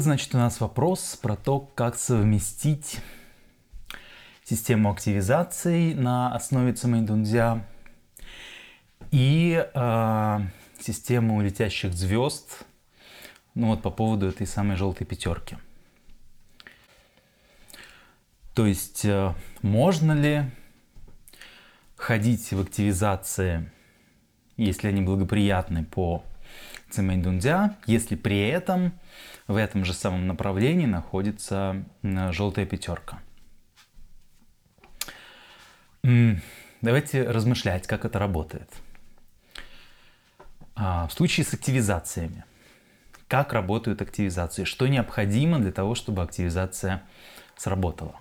был, значит, у нас вопрос про то, как совместить систему активизации на основе Цимэйдунзя и э, систему летящих звезд, ну вот по поводу этой самой желтой пятерки. То есть э, можно ли ходить в активизации, если они благоприятны по Цимэйдунзя, если при этом в этом же самом направлении находится желтая пятерка. Давайте размышлять, как это работает. А, в случае с активизациями. Как работают активизации? Что необходимо для того, чтобы активизация сработала?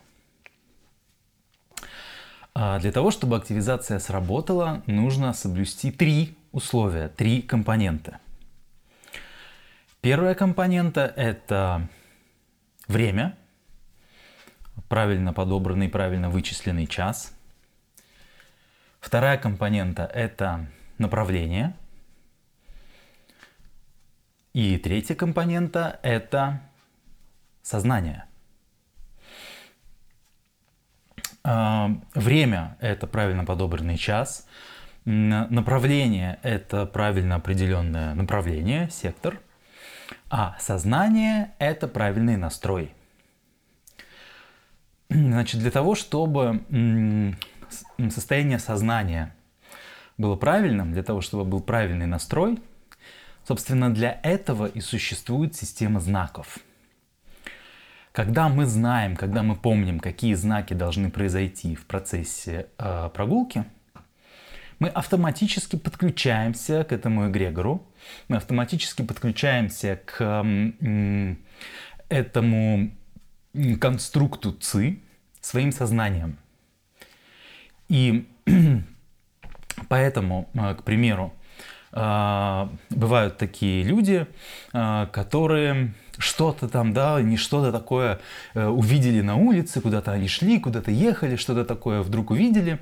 А, для того, чтобы активизация сработала, нужно соблюсти три условия, три компонента – Первая компонента – это время, правильно подобранный, правильно вычисленный час. Вторая компонента – это направление. И третья компонента – это сознание. А, время – это правильно подобранный час. Направление – это правильно определенное направление, сектор – а сознание – это правильный настрой. Значит, для того, чтобы состояние сознания было правильным, для того, чтобы был правильный настрой, собственно, для этого и существует система знаков. Когда мы знаем, когда мы помним, какие знаки должны произойти в процессе э, прогулки – мы автоматически подключаемся к этому эгрегору, мы автоматически подключаемся к этому конструкту ЦИ своим сознанием. И поэтому, э, к примеру, э, бывают такие люди, э, которые что-то там, да, не что-то такое увидели на улице, куда-то они шли, куда-то ехали, что-то такое вдруг увидели,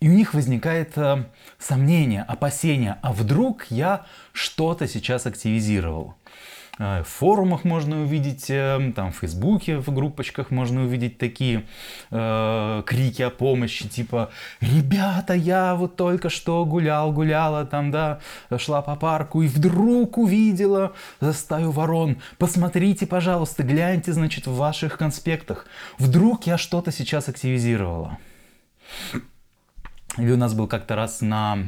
и у них возникает э, сомнение, опасение, а вдруг я что-то сейчас активизировал. Э, в форумах можно увидеть, э, там в Фейсбуке, в группочках можно увидеть такие э, крики о помощи, типа «Ребята, я вот только что гулял, гуляла, там, да, шла по парку и вдруг увидела стаю ворон. Посмотрите, пожалуйста, гляньте, значит, в ваших конспектах. Вдруг я что-то сейчас активизировала». Или у нас был как-то раз на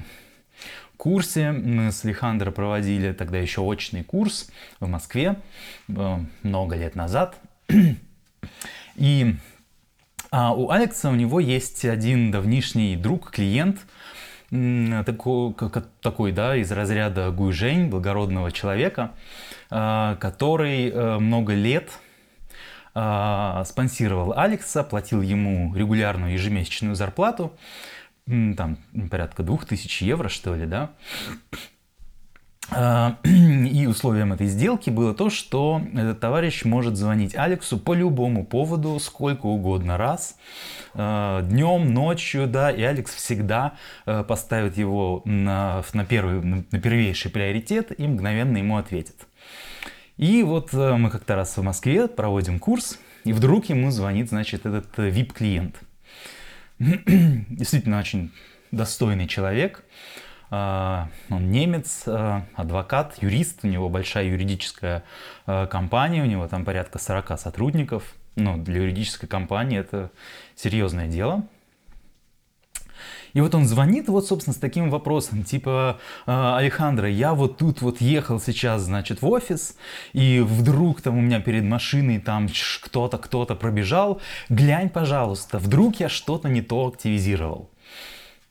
курсе, мы с Алехандро проводили тогда еще очный курс в Москве э, много лет назад. И а у Алекса у него есть один давнишний друг, клиент, такой, такой да, из разряда Гуйжень, благородного человека, э, который э, много лет спонсировал Алекса, платил ему регулярную ежемесячную зарплату, там порядка двух тысяч евро, что ли, да. А, и условием этой сделки было то, что этот товарищ может звонить Алексу по любому поводу, сколько угодно раз, а, днем, ночью, да, и Алекс всегда а, поставит его на, на, первый, на первейший приоритет и мгновенно ему ответит. И вот мы как-то раз в Москве проводим курс, и вдруг ему звонит, значит, этот VIP-клиент – действительно очень достойный человек. А, он немец, а, адвокат, юрист, у него большая юридическая а, компания, у него там порядка 40 сотрудников. Ну, для юридической компании это серьезное дело. И вот он звонит вот, собственно, с таким вопросом, типа, «А, Алехандро, я вот тут вот ехал сейчас, значит, в офис, и вдруг там у меня перед машиной там кто-то, кто-то пробежал, глянь, пожалуйста, вдруг я что-то не то активизировал.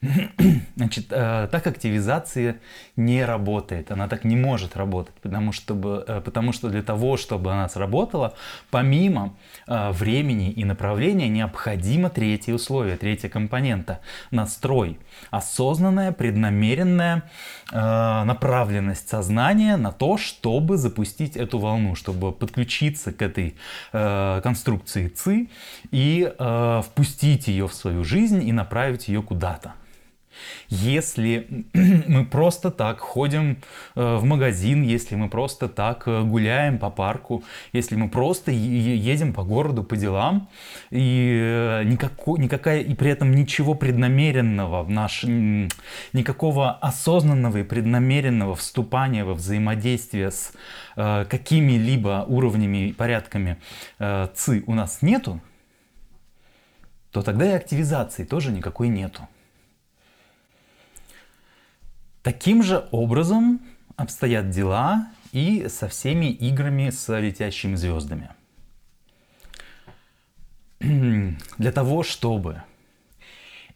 Значит, э, так активизация не работает, она так не может работать, потому что, э, потому что для того, чтобы она сработала, помимо э, времени и направления необходимо третье условие, третья компонента – настрой, осознанная, преднамеренная направленность сознания на то, чтобы запустить эту волну, чтобы подключиться к этой конструкции ЦИ и впустить ее в свою жизнь и направить ее куда-то. Если мы просто так ходим э, в магазин, если мы просто так э, гуляем по парку, если мы просто едем по городу по делам, и, э, никакой, никакая, и при этом ничего преднамеренного в наш, никакого осознанного и преднамеренного вступания во взаимодействие с какими-либо уровнями и порядками ЦИ у нас нету, то тогда и активизации тоже никакой нету. Таким же образом обстоят дела и со всеми играми с летящими звездами. Для того, чтобы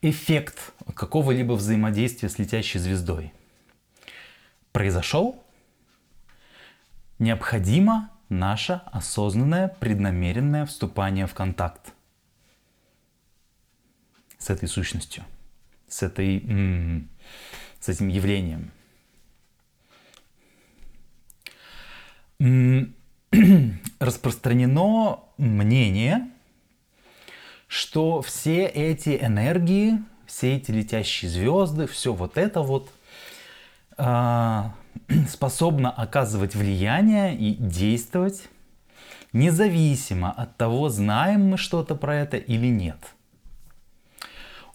эффект какого-либо взаимодействия с летящей звездой произошел, необходимо наше осознанное, преднамеренное вступание в контакт с этой сущностью, с этой с этим явлением. Распространено мнение, что все эти энергии, все эти летящие звезды, все вот это вот э, способно оказывать влияние и действовать независимо от того, знаем мы что-то про это или нет –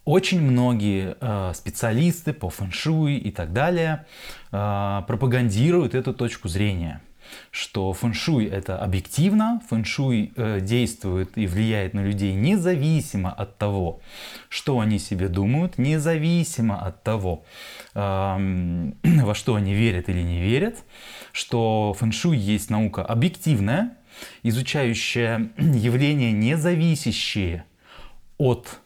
очень многие э, специалисты по фэншуй и так далее э, пропагандируют эту точку зрения, что фэншуй это объективно, фэншуй э, действует и влияет на людей независимо от того, что они себе думают, независимо от того, э, во что они верят или не верят, что фэншуй есть наука объективная, изучающая явления, не зависящие от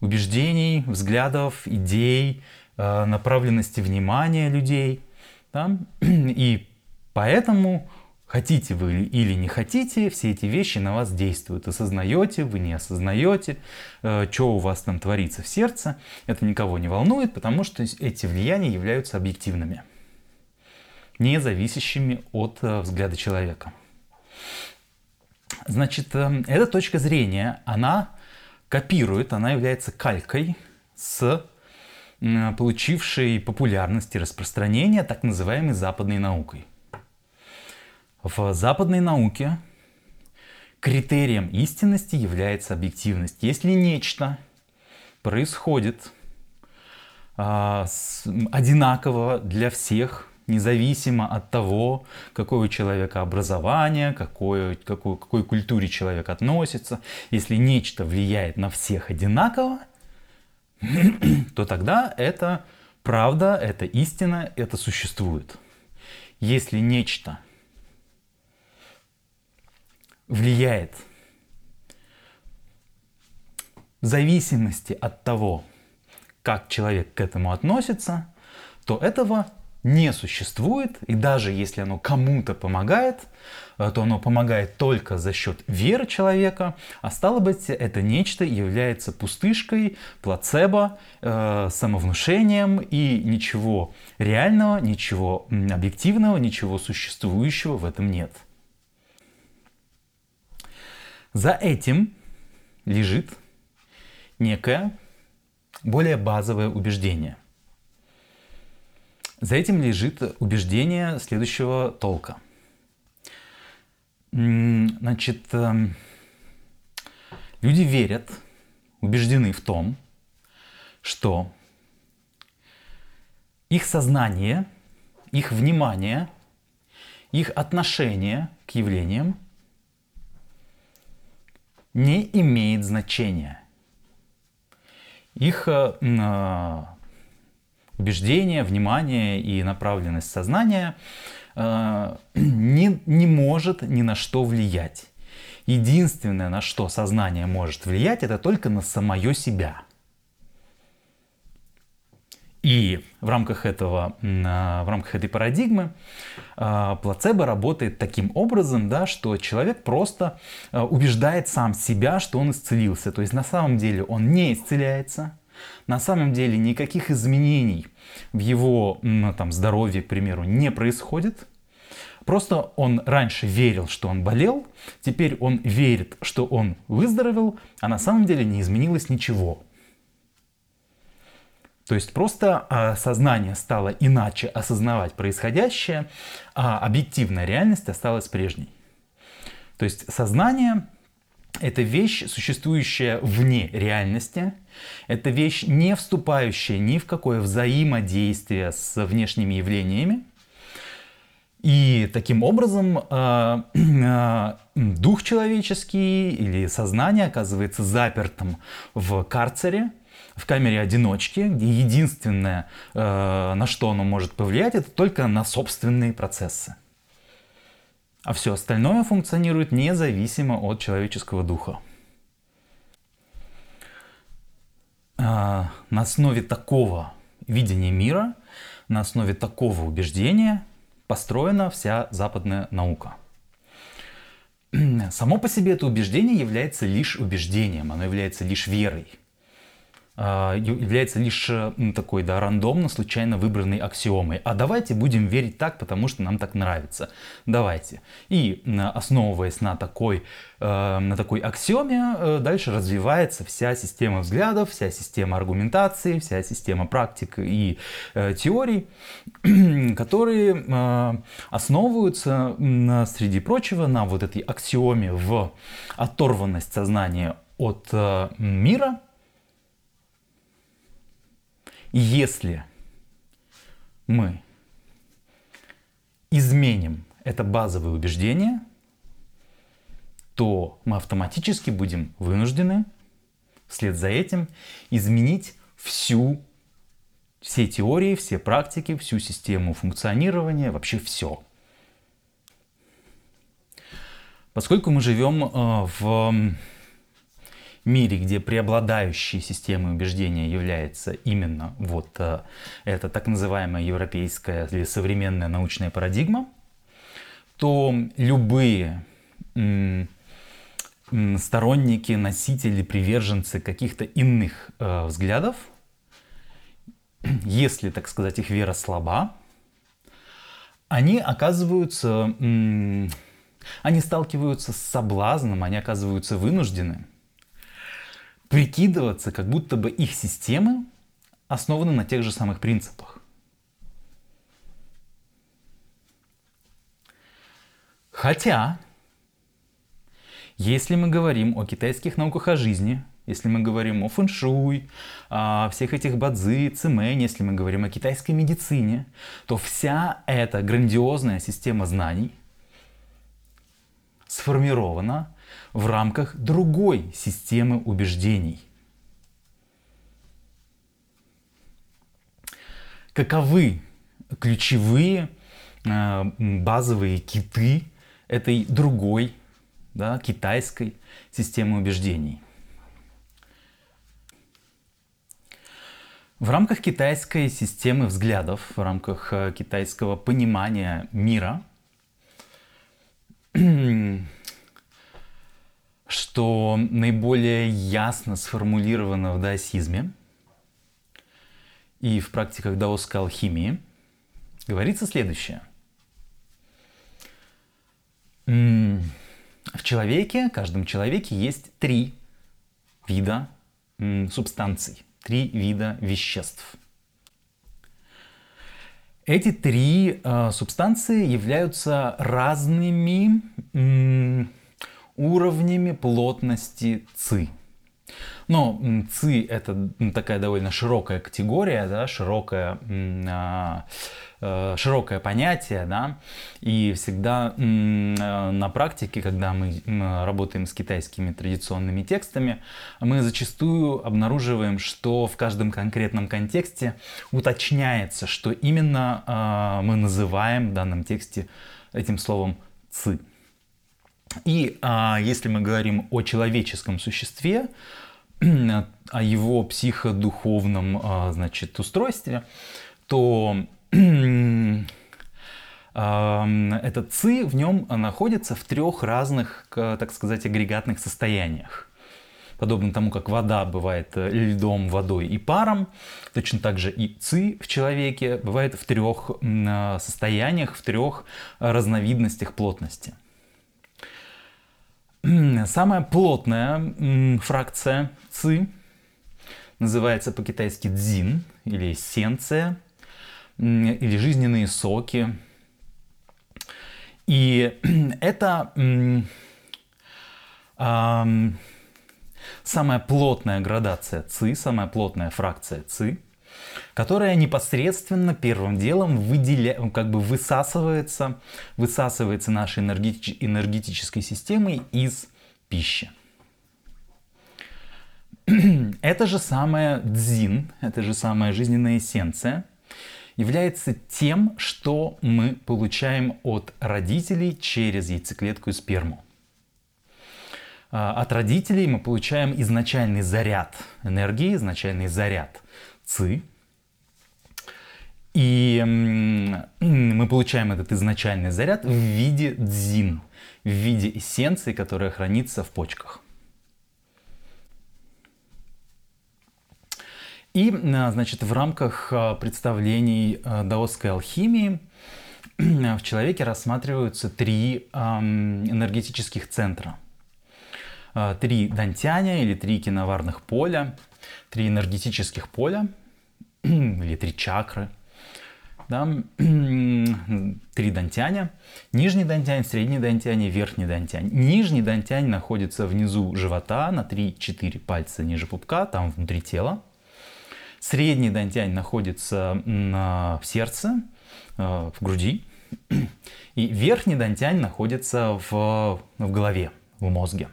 убеждений, взглядов, идей, э, направленности внимания людей. Да? И поэтому хотите вы или не хотите, все эти вещи на вас действуют. Осознаете, вы не осознаете, э, что у вас там творится в сердце. Это никого не волнует, потому что эти влияния являются объективными, не зависящими от э, взгляда человека. Значит, эта точка зрения, она копирует, она является калькой с получившей популярность и распространение так называемой западной наукой. В западной науке критерием истинности является объективность. Если нечто происходит а, с, одинаково для всех, независимо от того, какое у человека образование, какое, какой, какой культуре человек относится. Если нечто влияет на всех одинаково, то тогда это правда, это истина, это существует. Если нечто влияет в зависимости от того, как человек к этому относится, то этого не существует, и даже если оно кому-то помогает, э, то оно помогает только за счет веры человека, а стало быть, это нечто является пустышкой, плацебо, э, самовнушением, и ничего реального, ничего объективного, ничего существующего в этом нет. За этим лежит некое более базовое убеждение – за этим лежит убеждение следующего толка. Значит, эм, люди верят, убеждены в том, что их сознание, их внимание, их отношение к явлениям не имеет значения. Их э, убеждение, внимание и направленность сознания э, не, не может ни на что влиять. Единственное, на что сознание может влиять, это только на самое себя. И в рамках, этого, в рамках этой парадигмы э, плацебо работает таким образом, да, что человек просто э, убеждает сам себя, что он исцелился. То есть на самом деле он не исцеляется, на самом деле никаких изменений в его там, здоровье, к примеру, не происходит. Просто он раньше верил, что он болел, теперь он верит, что он выздоровел, а на самом деле не изменилось ничего. То есть просто а, сознание стало иначе осознавать происходящее, а объективная реальность осталась прежней. То есть сознание – это вещь, существующая вне реальности, это вещь, не вступающая ни в какое взаимодействие с внешними явлениями. И таким образом э, э, дух человеческий или сознание оказывается запертым в карцере – в камере одиночки, где единственное, э, на что оно может повлиять, это только на собственные процессы. А все остальное функционирует независимо от человеческого духа. А, на основе такого видения мира, на основе такого убеждения построена вся западная наука. Само по себе это убеждение является лишь убеждением, оно является лишь верой – является лишь такой, да, рандомно, случайно выбранной аксиомой. А давайте будем верить так, потому что нам так нравится. Давайте. И основываясь на такой, э, на такой аксиоме, э, дальше развивается вся система взглядов, вся система аргументации, вся система практик и э, теорий, которые основываются, среди прочего, на вот этой аксиоме в оторванность сознания от мира – если мы изменим это базовое убеждение, то мы автоматически будем вынуждены вслед за этим изменить всю, все теории, все практики, всю систему функционирования, вообще все. Поскольку мы живем э, в мире, где преобладающей системой убеждения является именно вот э, эта так называемая европейская или современная научная парадигма, то любые сторонники, носители, приверженцы каких-то иных э, взглядов, если, так сказать, их вера слаба, они оказываются, они сталкиваются с соблазном, они оказываются вынуждены прикидываться, как будто бы их системы основаны на тех же самых принципах. Хотя, если мы говорим о китайских науках о жизни, если мы говорим о фэншуй, о всех этих бадзи, цимэнь, если мы говорим о китайской медицине, то вся эта грандиозная система знаний сформирована в рамках другой системы убеждений. Каковы ключевые э, базовые киты этой другой да, китайской системы убеждений? В рамках китайской системы взглядов, в рамках э, китайского понимания мира что наиболее ясно сформулировано в даосизме и в практиках даосской алхимии, говорится следующее. В человеке, в каждом человеке есть три вида субстанций, три вида веществ. Эти три э, субстанции являются разными уровнями плотности ЦИ. Но ЦИ это такая довольно широкая категория, да, широкая, а, э, широкое понятие, да, и всегда э, на практике, когда мы работаем с китайскими традиционными текстами, мы зачастую обнаруживаем, что в каждом конкретном контексте уточняется, что именно э, мы называем в данном тексте этим словом ци. И а, если мы говорим о человеческом существе, о его психодуховном а, значит, устройстве, то этот ци в нем находится в трех разных, так сказать, агрегатных состояниях. Подобно тому, как вода бывает э, льдом, водой и паром, точно так же и ци в человеке бывает в трех состояниях, в трех разновидностях плотности – Самая плотная фракция ЦИ называется по-китайски дзин или эссенция, или жизненные соки. И это самая плотная градация ЦИ, самая плотная фракция ЦИ, которая непосредственно первым делом выделя... как бы высасывается, высасывается нашей энергетич... энергетической системой из пищи. Это же самая дзин, это же самая жизненная эссенция является тем, что мы получаем от родителей через яйцеклетку и сперму. А, от родителей мы получаем изначальный заряд энергии, изначальный заряд ЦИ. И мы получаем этот изначальный заряд в виде дзин, в виде эссенции, которая хранится в почках. И, а, значит, в рамках а, представлений даосской алхимии в человеке рассматриваются три энергетических центра – а, три дантяня или три киноварных поля, три энергетических поля или три чакры. Да, три дантяня. Нижний дантянь, средний дантянь и верхний дантянь. Нижний дантянь находится внизу живота на 3-4 пальца ниже пупка, там внутри тела. Средний дантянь находится в сердце, э, в груди. И верхний дантянь находится в, в голове, в мозге.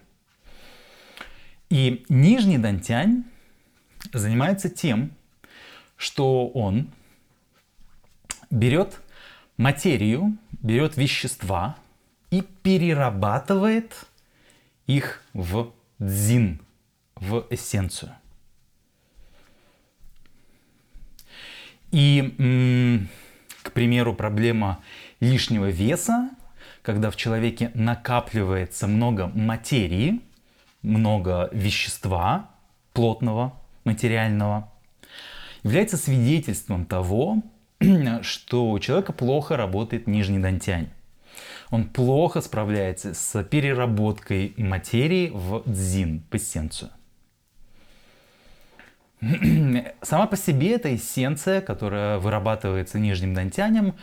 И нижний дантянь занимается тем, что он берет материю, берет вещества и перерабатывает их в дзин, в эссенцию. И, к примеру, проблема лишнего веса, когда в человеке накапливается много материи – много вещества плотного, материального, является свидетельством того, что у человека плохо работает нижний дантянь. Он плохо справляется с переработкой материи в дзин, эссенцию. Сама по себе эта эссенция, которая вырабатывается нижним дантянем,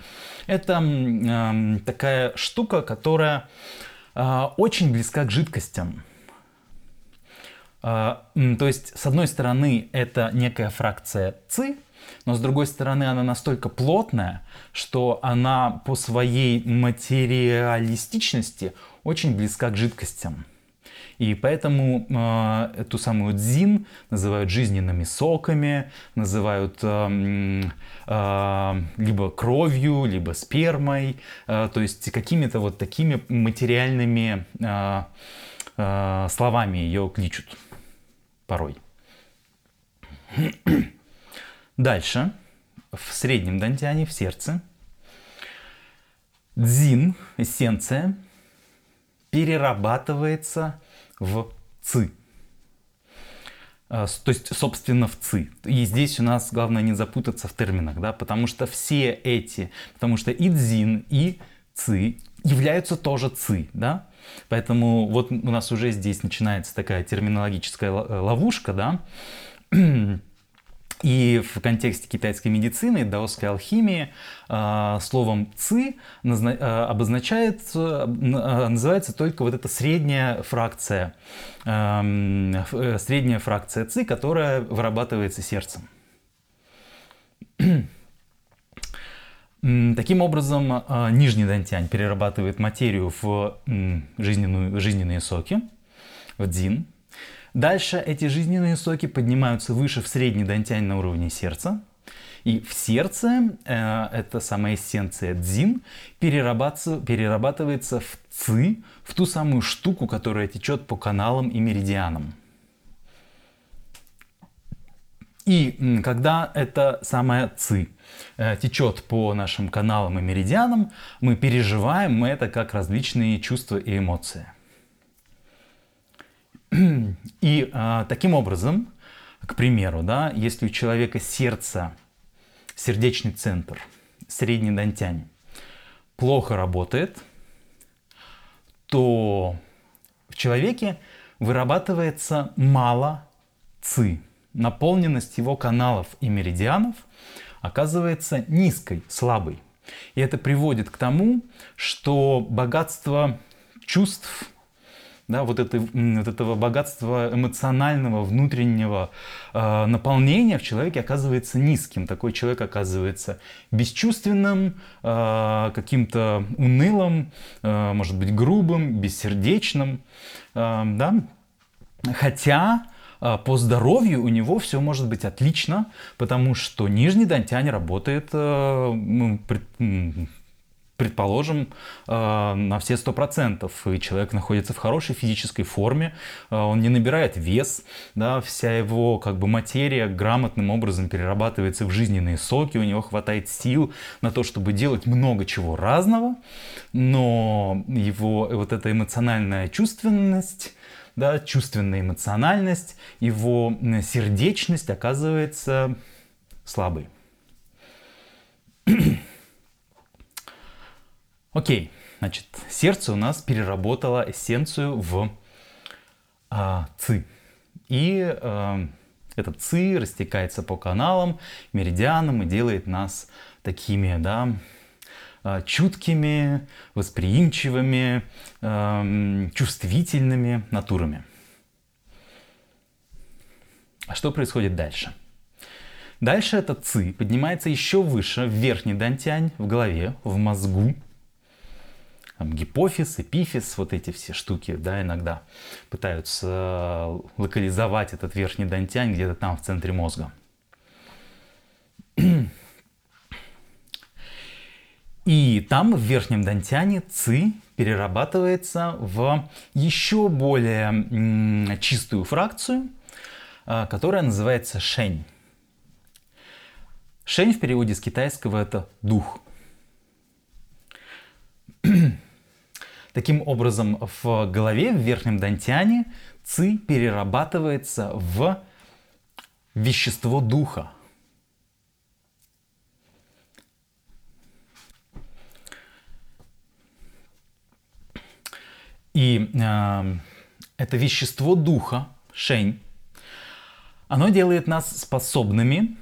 это э, такая штука, которая э, очень близка к жидкостям. А, то есть, с одной стороны, это некая фракция ЦИ, но с другой стороны, она настолько плотная, что она по своей материалистичности очень близка к жидкостям. И поэтому э, эту самую дзин называют жизненными соками, называют э, э, либо кровью, либо спермой, э, то есть какими-то вот такими материальными э, э, словами ее кличут порой. Дальше, в среднем дантиане, в сердце, дзин, эссенция, перерабатывается в ци. А, то есть, собственно, в ЦИ. И здесь у нас главное не запутаться в терминах, да, потому что все эти, потому что и дзин, и ЦИ являются тоже ЦИ, да, Поэтому вот у нас уже здесь начинается такая терминологическая э, ловушка, да, и в контексте китайской медицины, даосской алхимии э, словом ци э, обозначает, называется только вот эта средняя фракция, эм, средняя фракция ци, которая вырабатывается сердцем. Таким образом, а, нижний дантянь перерабатывает материю в жизненную, жизненные соки, в дзин. Дальше эти жизненные соки поднимаются выше в средний дантянь на уровне сердца. И в сердце э, эта самая эссенция дзин перерабатывается, перерабатывается в ци, в ту самую штуку, которая течет по каналам и меридианам. И когда эта самая ци э, течет по нашим каналам и меридианам, мы переживаем мы это как различные чувства и эмоции. И а, таким образом, к примеру, да, если у человека сердце, сердечный центр, средний дантянь плохо работает, то в человеке вырабатывается мало ци, наполненность его каналов и меридианов оказывается низкой, слабой. И это приводит к тому, что богатство чувств, да, вот, это, вот этого богатства эмоционального, внутреннего э, наполнения в человеке оказывается низким. Такой человек оказывается бесчувственным, э, каким-то унылым, э, может быть, грубым, бессердечным. Э, да? Хотя э, по здоровью у него все может быть отлично, потому что нижний дантянь работает э, предположим, э, на все сто процентов, и человек находится в хорошей физической форме, э, он не набирает вес, да, вся его как бы материя грамотным образом перерабатывается в жизненные соки, у него хватает сил на то, чтобы делать много чего разного, но его вот эта эмоциональная чувственность, да, чувственная эмоциональность, его сердечность оказывается слабой. Окей, значит, сердце у нас переработало эссенцию в а, ци. И а, этот ци растекается по каналам, меридианам и делает нас такими, да, а, чуткими, восприимчивыми, чувствительными натурами. А что происходит дальше? Дальше этот ци поднимается еще выше, в верхний дантянь, в голове, в мозгу, там, гипофиз, эпифиз, вот эти все штуки, да, иногда пытаются э, локализовать этот верхний дантянь где-то там в центре мозга. И там, в верхнем дантяне, ци перерабатывается в еще более чистую фракцию, э, которая называется шень. Шень в переводе с китайского это дух. Таким образом, в голове, в верхнем дантяне, ци перерабатывается в вещество духа. И э, это вещество духа, шень, оно делает нас способными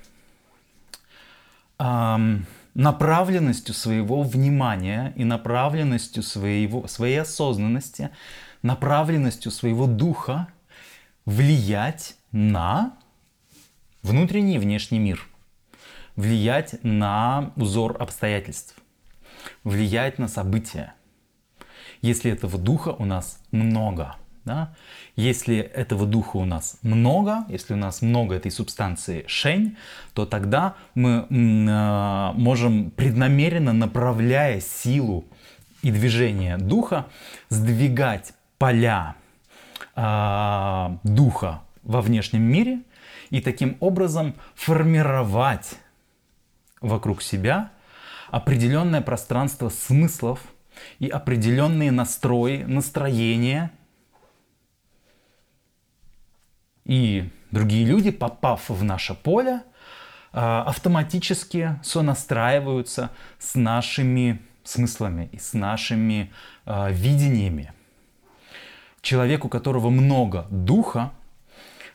э, направленностью своего внимания и направленностью своего, своей осознанности, направленностью своего духа влиять на внутренний и внешний мир, влиять на узор обстоятельств, влиять на события. Если этого духа у нас много – да? Если этого духа у нас много, если у нас много этой субстанции шень, то тогда мы э, можем преднамеренно, направляя силу и движение духа, сдвигать поля э, духа во внешнем мире и таким образом формировать вокруг себя определенное пространство смыслов и определенные настрои, настроения и другие люди, попав в наше поле, а, автоматически сонастраиваются с нашими смыслами и с нашими а, видениями. Человек, у которого много духа,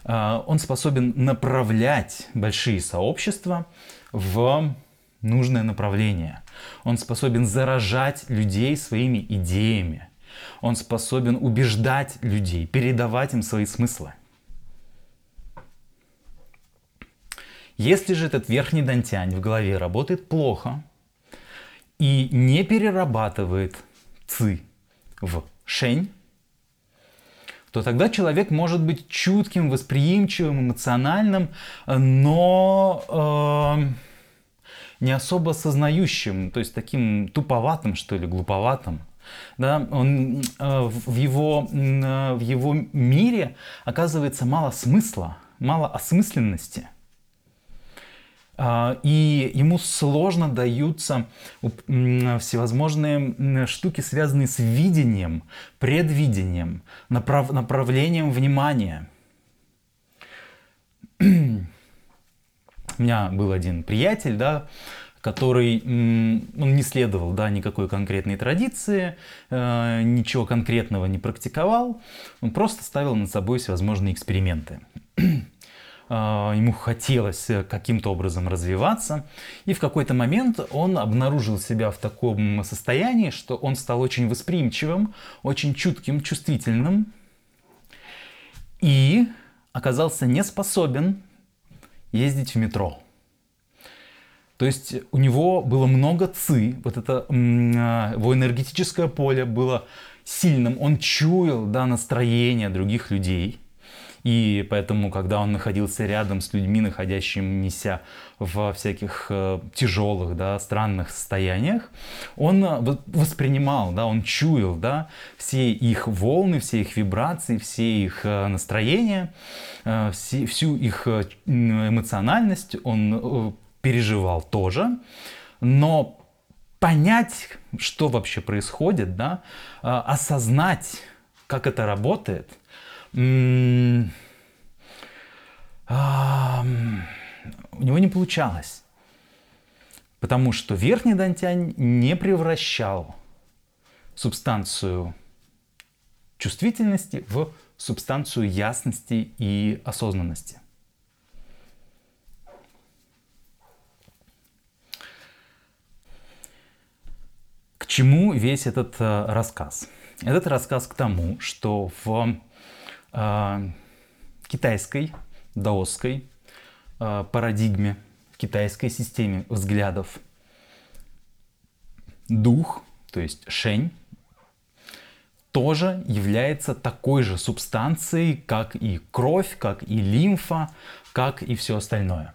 а, он способен направлять большие сообщества в нужное направление. Он способен заражать людей своими идеями. Он способен убеждать людей, передавать им свои смыслы. Если же этот верхний дантянь в голове работает плохо и не перерабатывает ци в шень, то тогда человек может быть чутким, восприимчивым, эмоциональным, но э, не особо осознающим, то есть таким туповатым, что ли, глуповатым. Да, он, э, в, его, э, в его мире оказывается мало смысла, мало осмысленности. А, и ему сложно даются всевозможные штуки, связанные с видением, предвидением, направ направлением внимания. У меня был один приятель, да, который он не следовал да, никакой конкретной традиции, э, ничего конкретного не практиковал, он просто ставил над собой всевозможные эксперименты. Ему хотелось каким-то образом развиваться. И в какой-то момент он обнаружил себя в таком состоянии, что он стал очень восприимчивым, очень чутким, чувствительным. И оказался не способен ездить в метро. То есть у него было много ци, вот это а, его энергетическое поле было сильным, он чуял да, настроение других людей. И поэтому, когда он находился рядом с людьми, находящимися в всяких э, тяжелых, да, странных состояниях, он э, воспринимал, да, он чуял да, все их волны, все их вибрации, все их э, настроения, все, всю их эмоциональность он переживал тоже. Но понять, что вообще происходит, да, осознать, как это работает – у него не получалось. Потому что верхний дантянь не превращал субстанцию чувствительности в субстанцию ясности и осознанности. К чему весь этот э, рассказ? Этот рассказ к тому, что в китайской, даосской а, парадигме, китайской системе взглядов. Дух, то есть шень, тоже является такой же субстанцией, как и кровь, как и лимфа, как и все остальное.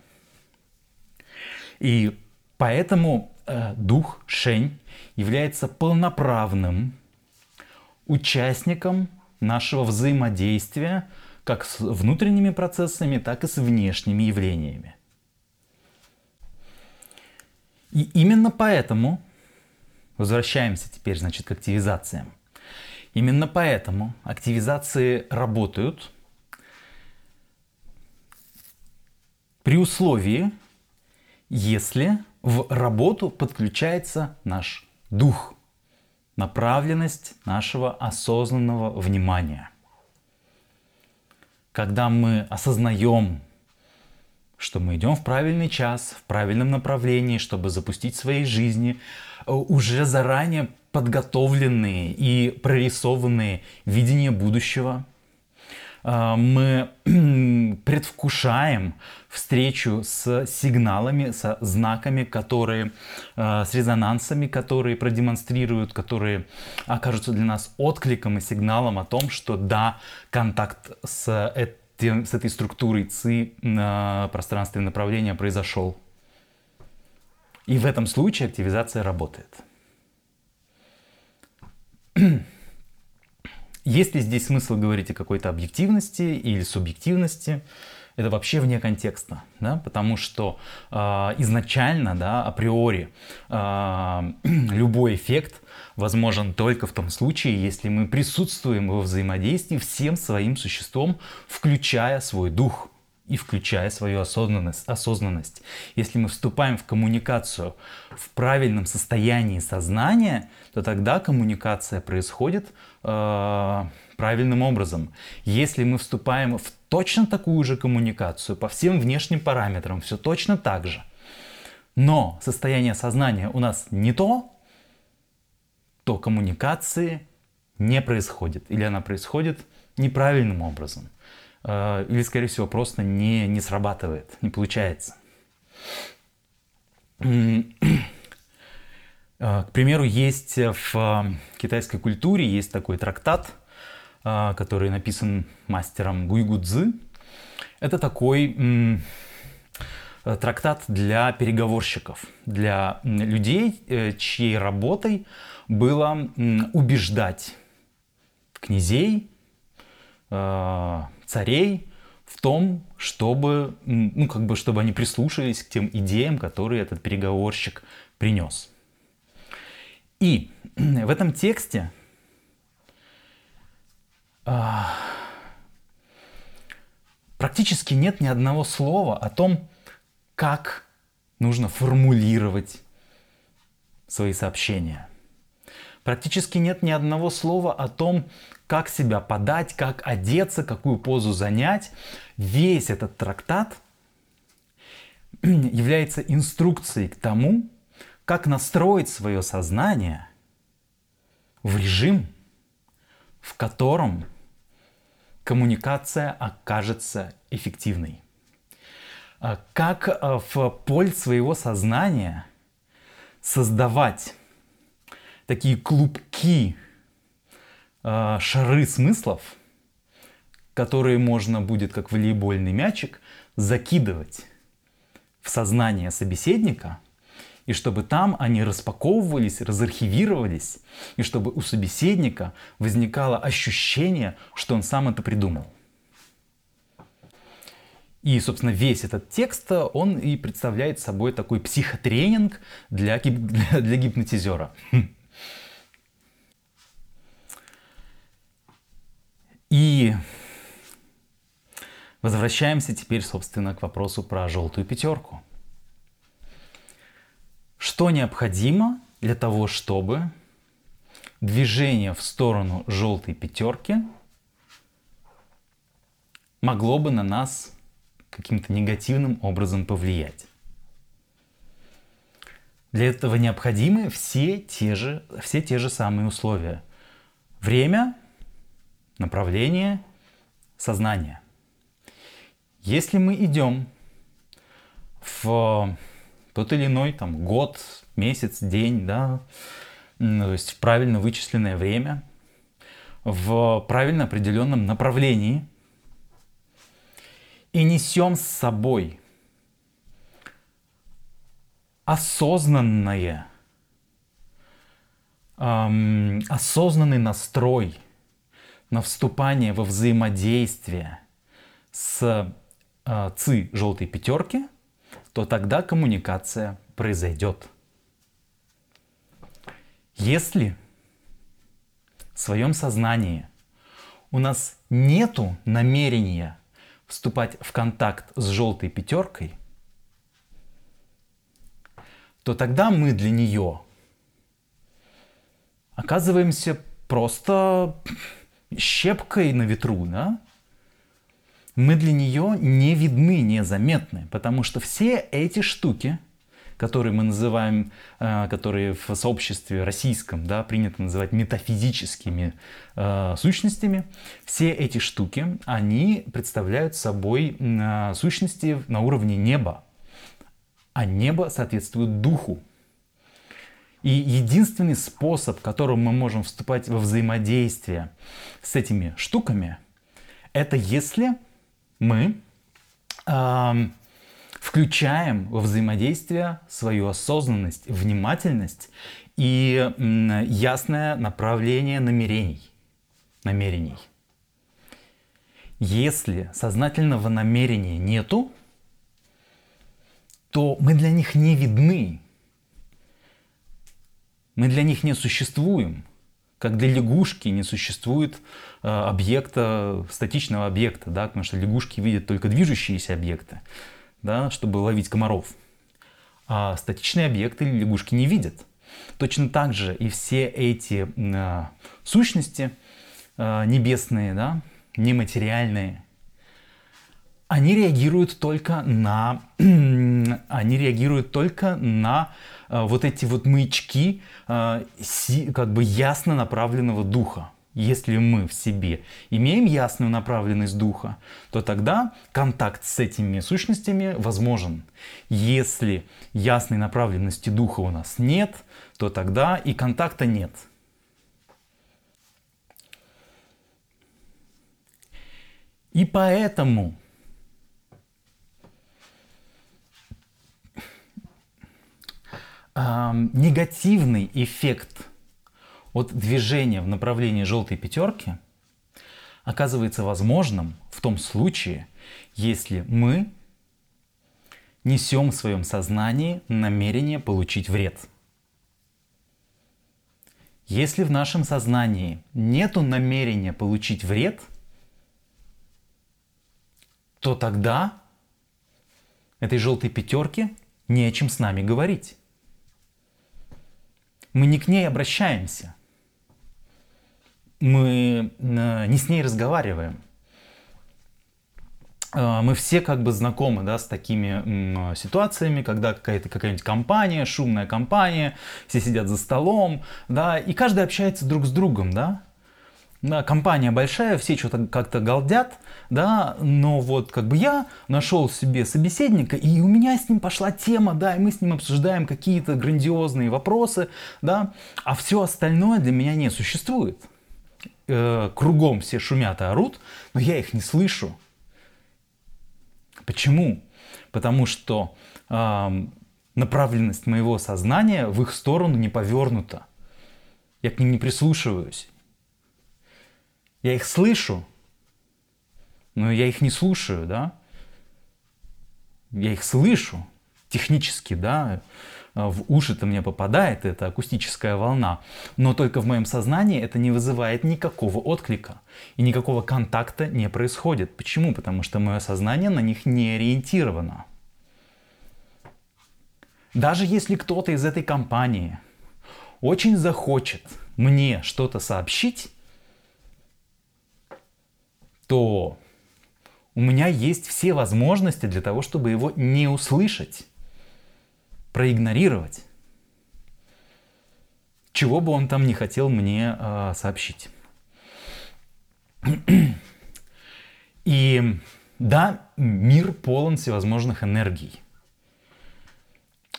И поэтому э, дух Шень является полноправным участником нашего взаимодействия как с внутренними процессами, так и с внешними явлениями. И именно поэтому, возвращаемся теперь, значит, к активизациям. Именно поэтому активизации работают при условии, если в работу подключается наш дух – направленность нашего осознанного внимания. Когда мы осознаем, что мы идем в правильный час, в правильном направлении, чтобы запустить своей жизни э, уже заранее подготовленные и прорисованные видения будущего – мы предвкушаем встречу с сигналами, со знаками, которые, а, с резонансами, которые продемонстрируют, которые окажутся для нас откликом и сигналом о том, что да, контакт с, этим, с этой структурой ЦИ на пространстве направления произошел. И в этом случае активизация работает. Есть ли здесь смысл говорить о какой-то объективности или субъективности? Это вообще вне контекста, да? потому что э, изначально, да, априори, э, любой эффект возможен только в том случае, если мы присутствуем во взаимодействии всем своим существом, включая свой дух и включая свою осознанность, осознанность. Если мы вступаем в коммуникацию в правильном состоянии сознания, то тогда коммуникация происходит э, правильным образом. Если мы вступаем в точно такую же коммуникацию по всем внешним параметрам, все точно так же, но состояние сознания у нас не то, то коммуникации не происходит или она происходит неправильным образом. Э, или, скорее всего, просто не, не срабатывает, не получается. Э, к примеру, есть в э, китайской культуре есть такой трактат, который написан мастером Гуйгудзы. Это такой трактат для переговорщиков, для людей, чьей работой было убеждать князей, царей в том, чтобы, ну, как бы, чтобы они прислушались к тем идеям, которые этот переговорщик принес. И в этом тексте а, практически нет ни одного слова о том, как нужно формулировать свои сообщения. Практически нет ни одного слова о том, как себя подать, как одеться, какую позу занять. Весь этот трактат является инструкцией к тому, как настроить свое сознание в режим, в котором коммуникация окажется эффективной. А как а, в поле своего сознания создавать такие клубки, а, шары смыслов, которые можно будет, как волейбольный мячик, закидывать в сознание собеседника, и чтобы там они распаковывались, разархивировались, и чтобы у собеседника возникало ощущение, что он сам это придумал. И, собственно, весь этот текст, он и представляет собой такой психотренинг для, для, для гипнотизера. И возвращаемся теперь, собственно, к вопросу про желтую пятерку. Что необходимо для того, чтобы движение в сторону желтой пятерки могло бы на нас каким-то негативным образом повлиять? Для этого необходимы все те же, все те же самые условия. Время, направление, сознание. Если мы идем в тот или иной там, год, месяц, день, да, то есть в правильно вычисленное время, в правильно определенном направлении и несем с собой осознанное, эм, осознанный настрой на вступание во взаимодействие с э, ЦИ желтой пятерки, то тогда коммуникация произойдет. Если в своем сознании у нас нету намерения вступать в контакт с желтой пятеркой, то тогда мы для нее оказываемся просто щепкой на ветру, да? Мы для нее не видны, незаметны, потому что все эти штуки, которые мы называем, э, которые в сообществе российском да, принято называть метафизическими э, сущностями, все эти штуки, они представляют собой э, сущности на уровне неба, а небо соответствует духу. И единственный способ, которым мы можем вступать во взаимодействие с этими штуками, это если мы э, включаем во взаимодействие свою осознанность, внимательность и э, ясное направление намерений. намерений. Если сознательного намерения нету, то мы для них не видны. Мы для них не существуем. Как для лягушки не существует объекта, статичного объекта, да, потому что лягушки видят только движущиеся объекты, да, чтобы ловить комаров. А статичные объекты лягушки не видят. Точно так же и все эти э, сущности э, небесные, да, нематериальные, они реагируют только на, они реагируют только на э, вот эти вот маячки э, си, как бы ясно направленного духа. Если мы в себе имеем ясную направленность духа, то тогда контакт с этими сущностями возможен. Если ясной направленности духа у нас нет, то тогда и контакта нет. И поэтому негативный эффект от движения в направлении желтой пятерки оказывается возможным в том случае, если мы несем в своем сознании намерение получить вред. Если в нашем сознании нет намерения получить вред, то тогда этой желтой пятерке не о чем с нами говорить мы не к ней обращаемся. Мы э, не с ней разговариваем. Э, мы все как бы знакомы да, с такими ситуациями, когда какая-то какая-нибудь компания, шумная компания, все сидят за столом, да, и каждый общается друг с другом, да, да, компания большая, все что-то как-то галдят, да, но вот как бы я нашел себе собеседника, и у меня с ним пошла тема, да, и мы с ним обсуждаем какие-то грандиозные вопросы, да, а все остальное для меня не существует. Э, кругом все шумят и орут, но я их не слышу. Почему? Потому что э, направленность моего сознания в их сторону не повернута. Я к ним не прислушиваюсь. Я их слышу, но я их не слушаю, да? Я их слышу технически, да, в уши-то мне попадает эта акустическая волна, но только в моем сознании это не вызывает никакого отклика и никакого контакта не происходит. Почему? Потому что мое сознание на них не ориентировано. Даже если кто-то из этой компании очень захочет мне что-то сообщить, то у меня есть все возможности для того, чтобы его не услышать проигнорировать. Чего бы он там не хотел мне э, сообщить. И да, мир полон всевозможных энергий.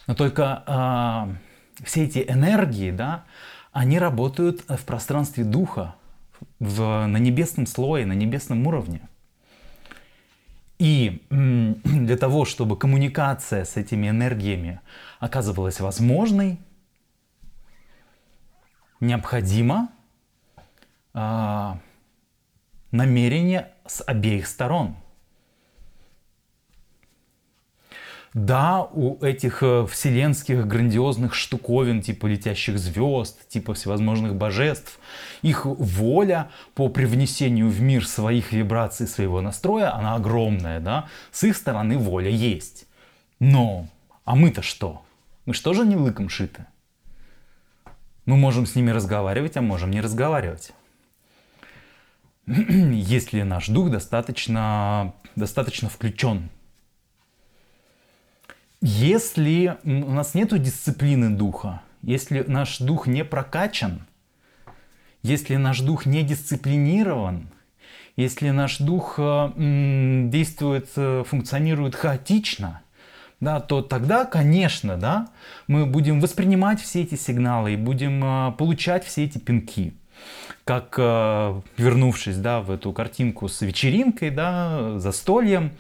Но только э, все эти энергии, да, они работают в пространстве духа, в, на небесном слое, на небесном уровне. И для того, чтобы коммуникация с этими энергиями оказывалась возможной, необходимо э, намерение с обеих сторон – Да, у этих э, вселенских грандиозных штуковин, типа летящих звезд, типа всевозможных божеств, их воля по привнесению в мир своих вибраций, своего настроя, она огромная, да. С их стороны воля есть. Но, а мы-то что? Мы что же не лыком шиты? Мы можем с ними разговаривать, а можем не разговаривать. Если наш дух достаточно, достаточно включен если у нас нет дисциплины духа, если наш дух не прокачан, если наш дух не дисциплинирован, если наш дух э, действует, э, функционирует хаотично, да, то тогда, конечно, да, мы будем воспринимать все эти сигналы и будем э, получать все эти пинки. Как вернувшись да, в эту картинку с вечеринкой, да, застольем,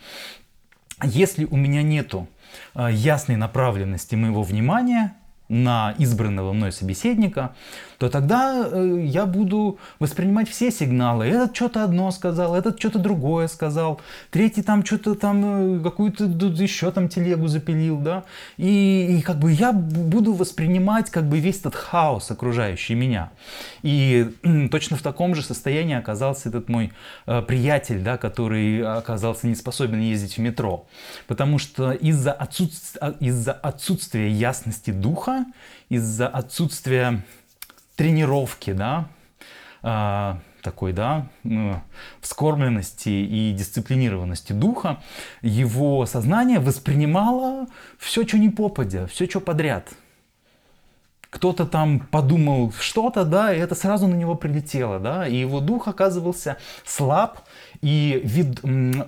если у меня нету ясной направленности моего внимания на избранного мной собеседника, то тогда э, я буду воспринимать все сигналы. Этот что-то одно сказал, этот что-то другое сказал, третий там что-то там, э, какую-то еще там телегу запилил, да. И, и как бы я буду воспринимать как бы весь этот хаос, окружающий меня. И точно в таком же состоянии оказался этот мой э, приятель, да, который оказался не способен ездить в метро. Потому что из-за отсутствия, из отсутствия ясности духа, из-за отсутствия тренировки, да, а, такой, да, вскормленности и дисциплинированности духа, его сознание воспринимало все, что не попадя, все, что подряд. Кто-то там подумал что-то, да, и это сразу на него прилетело, да, и его дух оказывался слаб, и вид,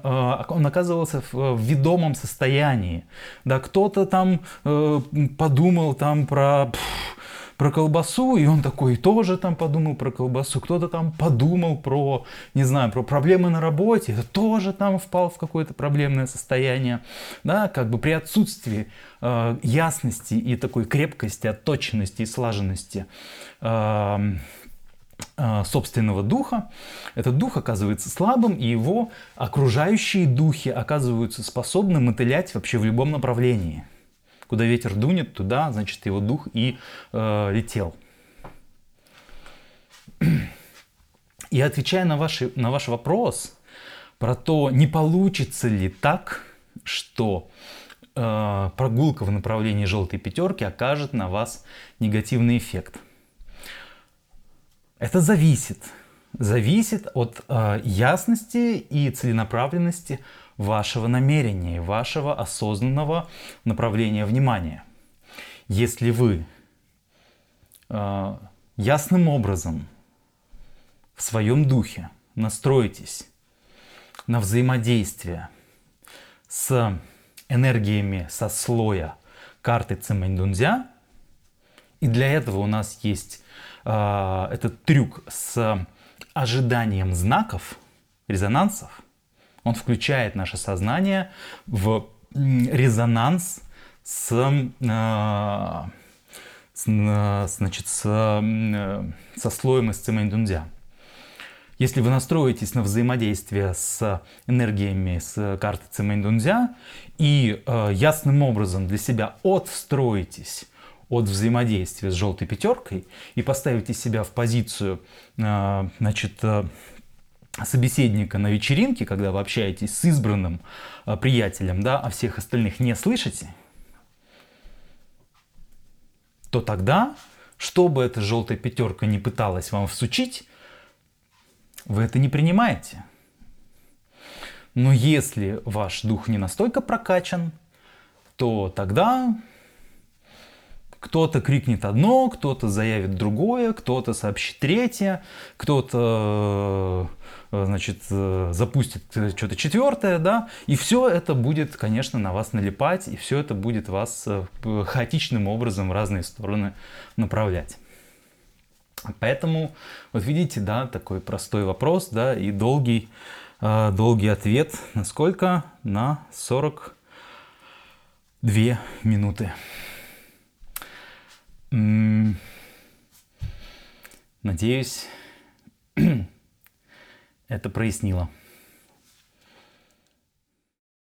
а, он оказывался в ведомом состоянии. Да, кто-то там э, подумал там про... Пфф, про колбасу, и он такой тоже там подумал про колбасу, кто-то там подумал про, не знаю, про проблемы на работе, тоже там впал в какое-то проблемное состояние, да, как бы при отсутствии э, ясности и такой крепкости, отточенности и слаженности э, э, собственного духа, этот дух оказывается слабым, и его окружающие духи оказываются способны мотылять вообще в любом направлении. Куда ветер дунет, туда, значит, его дух и э, летел. И отвечая на, ваши, на ваш вопрос про то, не получится ли так, что э, прогулка в направлении желтой пятерки окажет на вас негативный эффект. Это зависит. зависит от э, ясности и целенаправленности вашего намерения, вашего осознанного направления внимания. Если вы э, ясным образом в своем духе настроитесь на взаимодействие с энергиями со слоя карты Цимэньдунзя, и для этого у нас есть э, этот трюк с ожиданием знаков, резонансов. Он включает наше сознание в резонанс с, э, с, значит, с, э, со слоем из Цимэньдунзя. Если вы настроитесь на взаимодействие с энергиями с карты Цимэньдунзя и э, ясным образом для себя отстроитесь от взаимодействия с желтой пятеркой и поставите себя в позицию э, значит, э, собеседника на вечеринке, когда вы общаетесь с избранным э, приятелем, да, а всех остальных не слышите, то тогда, что бы эта желтая пятерка не пыталась вам всучить, вы это не принимаете. Но если ваш дух не настолько прокачан, то тогда кто-то крикнет одно, кто-то заявит другое, кто-то сообщит третье, кто-то э, значит, э, запустит что-то четвертое, да, и все это будет, конечно, на вас налипать, и все это будет вас э, хаотичным образом в разные стороны направлять. Поэтому, вот видите, да, такой простой вопрос, да, и долгий, долгий ответ. Насколько? На 42 минуты. Надеюсь, это прояснило.